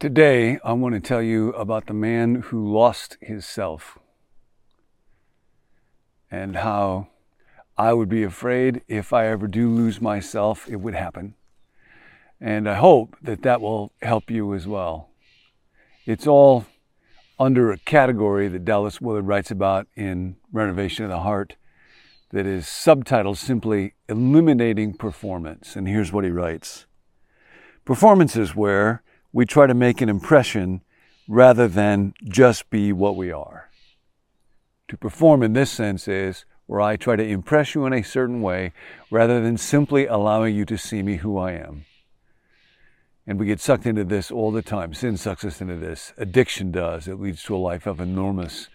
Today, I want to tell you about the man who lost his self and how I would be afraid if I ever do lose myself, it would happen. And I hope that that will help you as well. It's all under a category that Dallas Willard writes about in Renovation of the Heart that is subtitled simply Eliminating Performance. And here's what he writes Performance is where we try to make an impression rather than just be what we are. To perform in this sense is where I try to impress you in a certain way rather than simply allowing you to see me who I am. And we get sucked into this all the time. Sin sucks us into this. Addiction does. It leads to a life of enormous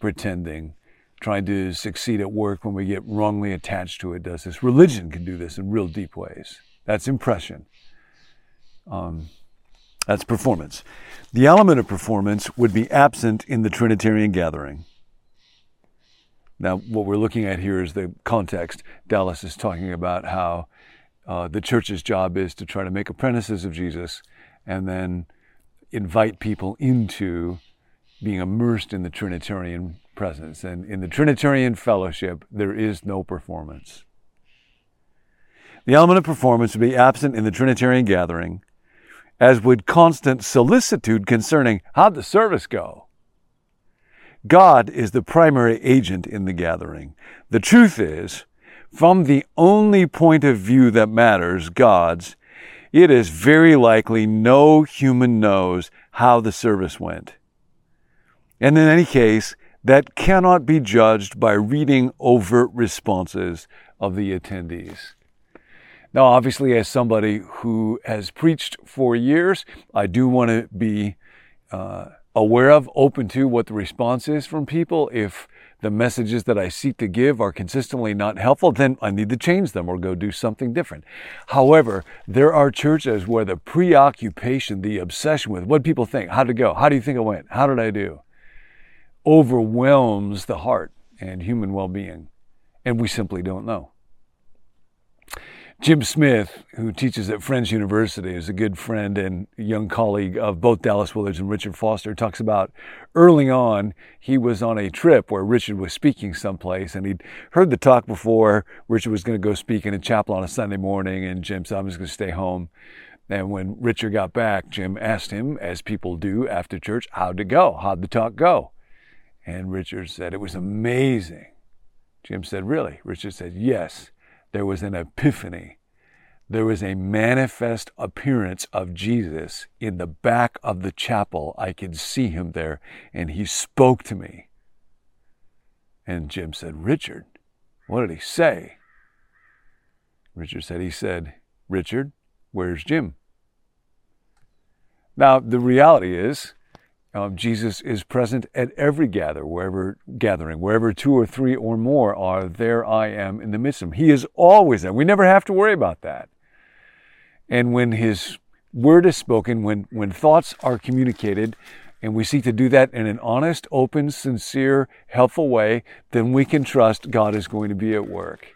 pretending. Trying to succeed at work when we get wrongly attached to it does this. Religion can do this in real deep ways. That's impression. Um, that's performance. The element of performance would be absent in the Trinitarian gathering. Now, what we're looking at here is the context. Dallas is talking about how uh, the church's job is to try to make apprentices of Jesus and then invite people into being immersed in the Trinitarian presence. And in the Trinitarian fellowship, there is no performance. The element of performance would be absent in the Trinitarian gathering as would constant solicitude concerning how'd the service go. God is the primary agent in the gathering. The truth is, from the only point of view that matters, God's, it is very likely no human knows how the service went. And in any case, that cannot be judged by reading overt responses of the attendees. Now, obviously, as somebody who has preached for years, I do want to be uh, aware of, open to what the response is from people. If the messages that I seek to give are consistently not helpful, then I need to change them or go do something different. However, there are churches where the preoccupation, the obsession with what people think, how to go, how do you think it went, how did I do, overwhelms the heart and human well being. And we simply don't know. Jim Smith, who teaches at Friends University, is a good friend and young colleague of both Dallas Willards and Richard Foster, talks about early on, he was on a trip where Richard was speaking someplace and he'd heard the talk before. Richard was going to go speak in a chapel on a Sunday morning, and Jim said, I'm just going to stay home. And when Richard got back, Jim asked him, as people do after church, how'd it go? How'd the talk go? And Richard said, it was amazing. Jim said, really? Richard said, yes there was an epiphany. There was a manifest appearance of Jesus in the back of the chapel. I could see him there, and he spoke to me. And Jim said, Richard, what did he say? Richard said, He said, Richard, where's Jim? Now, the reality is, um, Jesus is present at every gather, wherever gathering, wherever two or three or more are, there I am in the midst of them. He is always there. We never have to worry about that. And when His word is spoken, when when thoughts are communicated, and we seek to do that in an honest, open, sincere, helpful way, then we can trust God is going to be at work.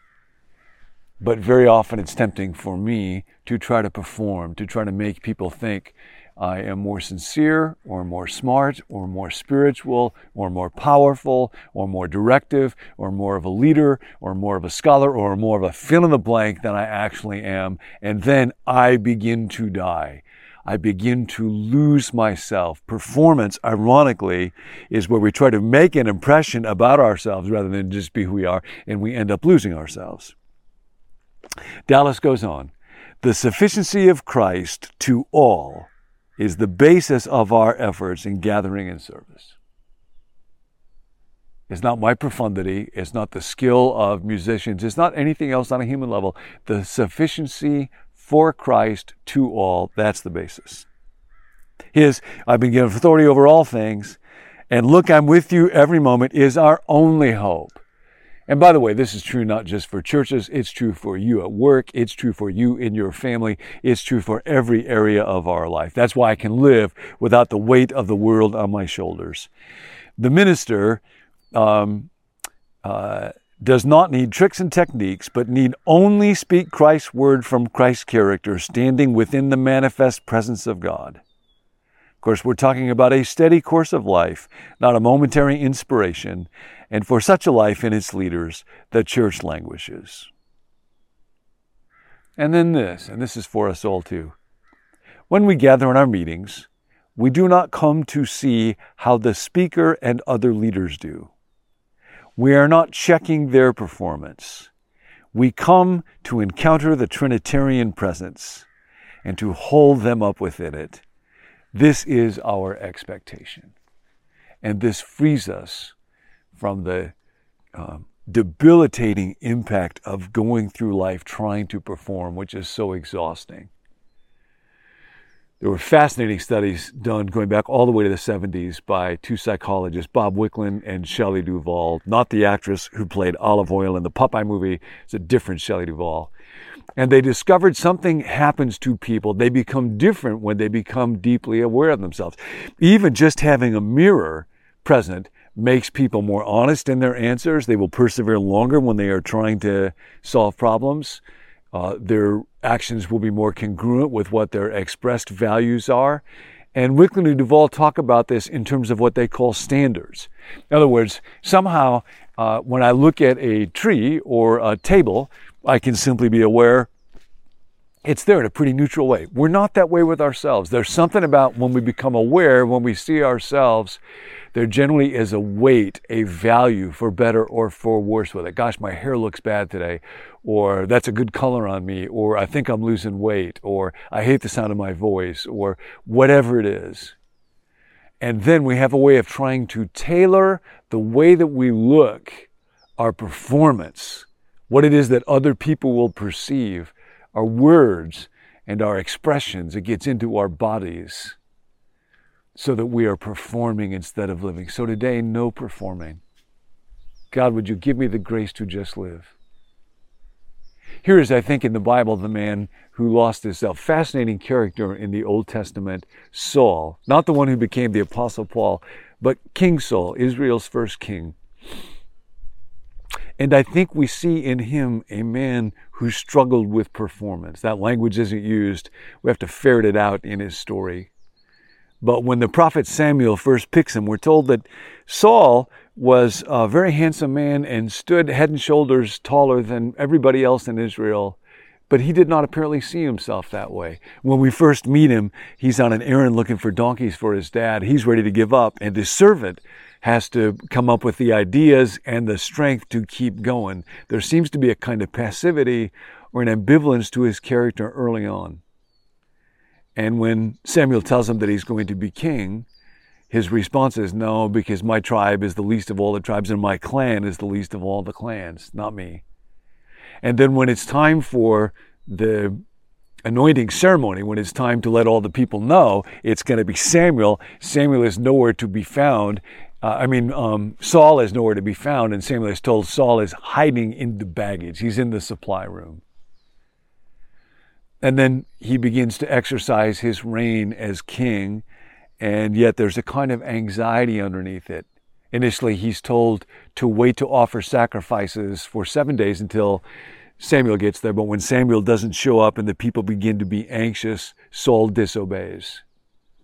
But very often it's tempting for me to try to perform, to try to make people think I am more sincere or more smart or more spiritual or more powerful or more directive or more of a leader or more of a scholar or more of a fill in the blank than I actually am. And then I begin to die. I begin to lose myself. Performance, ironically, is where we try to make an impression about ourselves rather than just be who we are, and we end up losing ourselves. Dallas goes on. The sufficiency of Christ to all is the basis of our efforts in gathering and service. It's not my profundity. It's not the skill of musicians. It's not anything else on a human level. The sufficiency for Christ to all, that's the basis. His, I've been given authority over all things, and look, I'm with you every moment is our only hope. And by the way, this is true not just for churches, it's true for you at work, it's true for you in your family, it's true for every area of our life. That's why I can live without the weight of the world on my shoulders. The minister um, uh, does not need tricks and techniques, but need only speak Christ's word from Christ's character, standing within the manifest presence of God. Of course, we're talking about a steady course of life, not a momentary inspiration, and for such a life and its leaders, the church languishes. And then this, and this is for us all too. When we gather in our meetings, we do not come to see how the speaker and other leaders do. We are not checking their performance. We come to encounter the Trinitarian presence and to hold them up within it. This is our expectation. And this frees us from the um, debilitating impact of going through life trying to perform, which is so exhausting there were fascinating studies done going back all the way to the 70s by two psychologists, Bob Wicklund and Shelley Duval, not the actress who played Olive Oyl in the Popeye movie. It's a different Shelley Duval. And they discovered something happens to people. They become different when they become deeply aware of themselves. Even just having a mirror present makes people more honest in their answers. They will persevere longer when they are trying to solve problems. Uh, their actions will be more congruent with what their expressed values are. And Wicklund and Duval talk about this in terms of what they call standards. In other words, somehow uh, when I look at a tree or a table, I can simply be aware it's there in a pretty neutral way. We're not that way with ourselves. There's something about when we become aware, when we see ourselves, there generally is a weight, a value for better or for worse with it. Gosh, my hair looks bad today or that's a good color on me, or I think I'm losing weight, or I hate the sound of my voice, or whatever it is. And then we have a way of trying to tailor the way that we look, our performance, what it is that other people will perceive, our words and our expressions. It gets into our bodies so that we are performing instead of living. So today, no performing. God, would you give me the grace to just live? Here is, I think, in the Bible, the man who lost his self. Fascinating character in the Old Testament, Saul. Not the one who became the Apostle Paul, but King Saul, Israel's first king. And I think we see in him a man who struggled with performance. That language isn't used. We have to ferret it out in his story. But when the prophet Samuel first picks him, we're told that Saul was a very handsome man and stood head and shoulders taller than everybody else in Israel. But he did not apparently see himself that way. When we first meet him, he's on an errand looking for donkeys for his dad. He's ready to give up, and his servant has to come up with the ideas and the strength to keep going. There seems to be a kind of passivity or an ambivalence to his character early on. And when Samuel tells him that he's going to be king, his response is no, because my tribe is the least of all the tribes and my clan is the least of all the clans, not me. And then when it's time for the anointing ceremony, when it's time to let all the people know it's going to be Samuel, Samuel is nowhere to be found. Uh, I mean, um, Saul is nowhere to be found, and Samuel is told Saul is hiding in the baggage. He's in the supply room. And then he begins to exercise his reign as king and yet there's a kind of anxiety underneath it. Initially, he's told to wait to offer sacrifices for seven days until Samuel gets there. But when Samuel doesn't show up and the people begin to be anxious, Saul disobeys.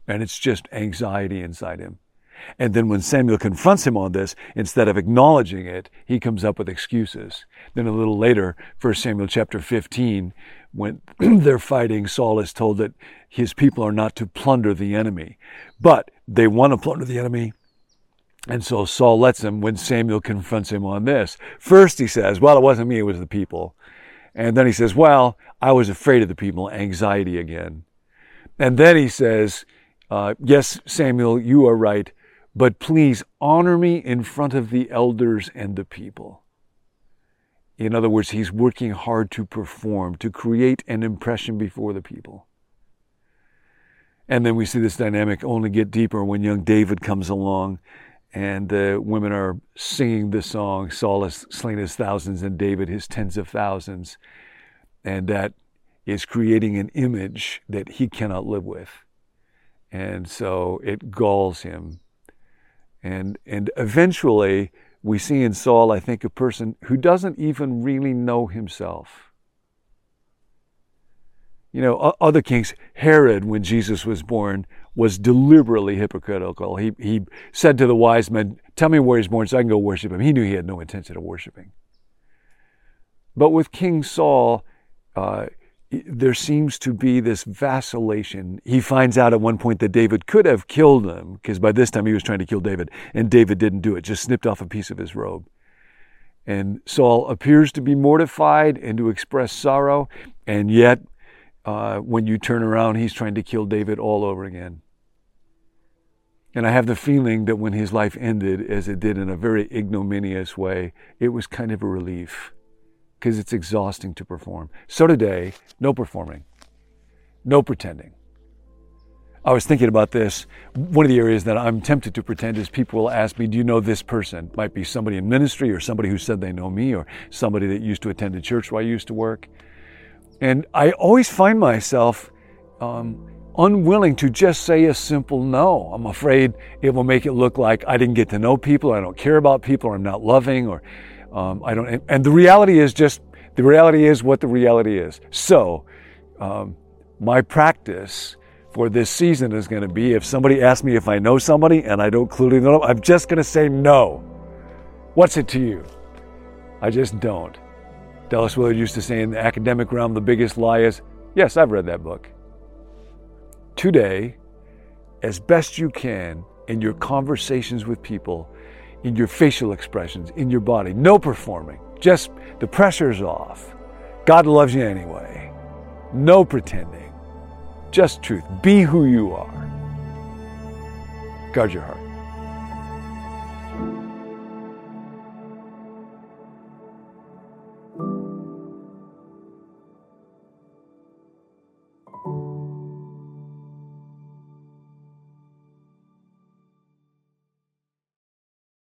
And it's just anxiety inside him. And then when Samuel confronts him on this, instead of acknowledging it, he comes up with excuses. Then a little later, 1 Samuel chapter 15, when they're fighting, Saul is told that his people are not to plunder the enemy. But they want to plunder the enemy. And so Saul lets them when Samuel confronts him on this. First he says, well, it wasn't me, it was the people. And then he says, well, I was afraid of the people, anxiety again. And then he says, uh, yes, Samuel, you are right, but please honor me in front of the elders and the people. In other words, he's working hard to perform, to create an impression before the people. And then we see this dynamic only get deeper when young David comes along and the women are singing the song, Saul has slain his thousands and David his tens of thousands. And that is creating an image that he cannot live with. And so it galls him. And, and eventually, we see in Saul, I think, a person who doesn't even really know himself. You know, other kings, Herod, when Jesus was born, was deliberately hypocritical. He, he said to the wise men, Tell me where he's born so I can go worship him. He knew he had no intention of worshiping. But with King Saul, uh, there seems to be this vacillation. He finds out at one point that David could have killed him, because by this time he was trying to kill David, and David didn't do it, just snipped off a piece of his robe. And Saul appears to be mortified and to express sorrow, and yet uh, when you turn around, he's trying to kill David all over again. And I have the feeling that when his life ended, as it did in a very ignominious way, it was kind of a relief because it's exhausting to perform. So today, no performing, no pretending. I was thinking about this. One of the areas that I'm tempted to pretend is people will ask me, Do you know this person? Might be somebody in ministry or somebody who said they know me or somebody that used to attend a church where I used to work. And I always find myself um, unwilling to just say a simple no. I'm afraid it will make it look like I didn't get to know people, I don't care about people, or I'm not loving, or um, I don't, and the reality is just, the reality is what the reality is. So, um, my practice for this season is going to be if somebody asks me if I know somebody and I don't clearly know them, I'm just going to say no. What's it to you? I just don't. Dallas Willard used to say in the academic realm, the biggest lie is yes, I've read that book. Today, as best you can in your conversations with people, in your facial expressions, in your body. No performing. Just the pressure's off. God loves you anyway. No pretending. Just truth. Be who you are. Guard your heart.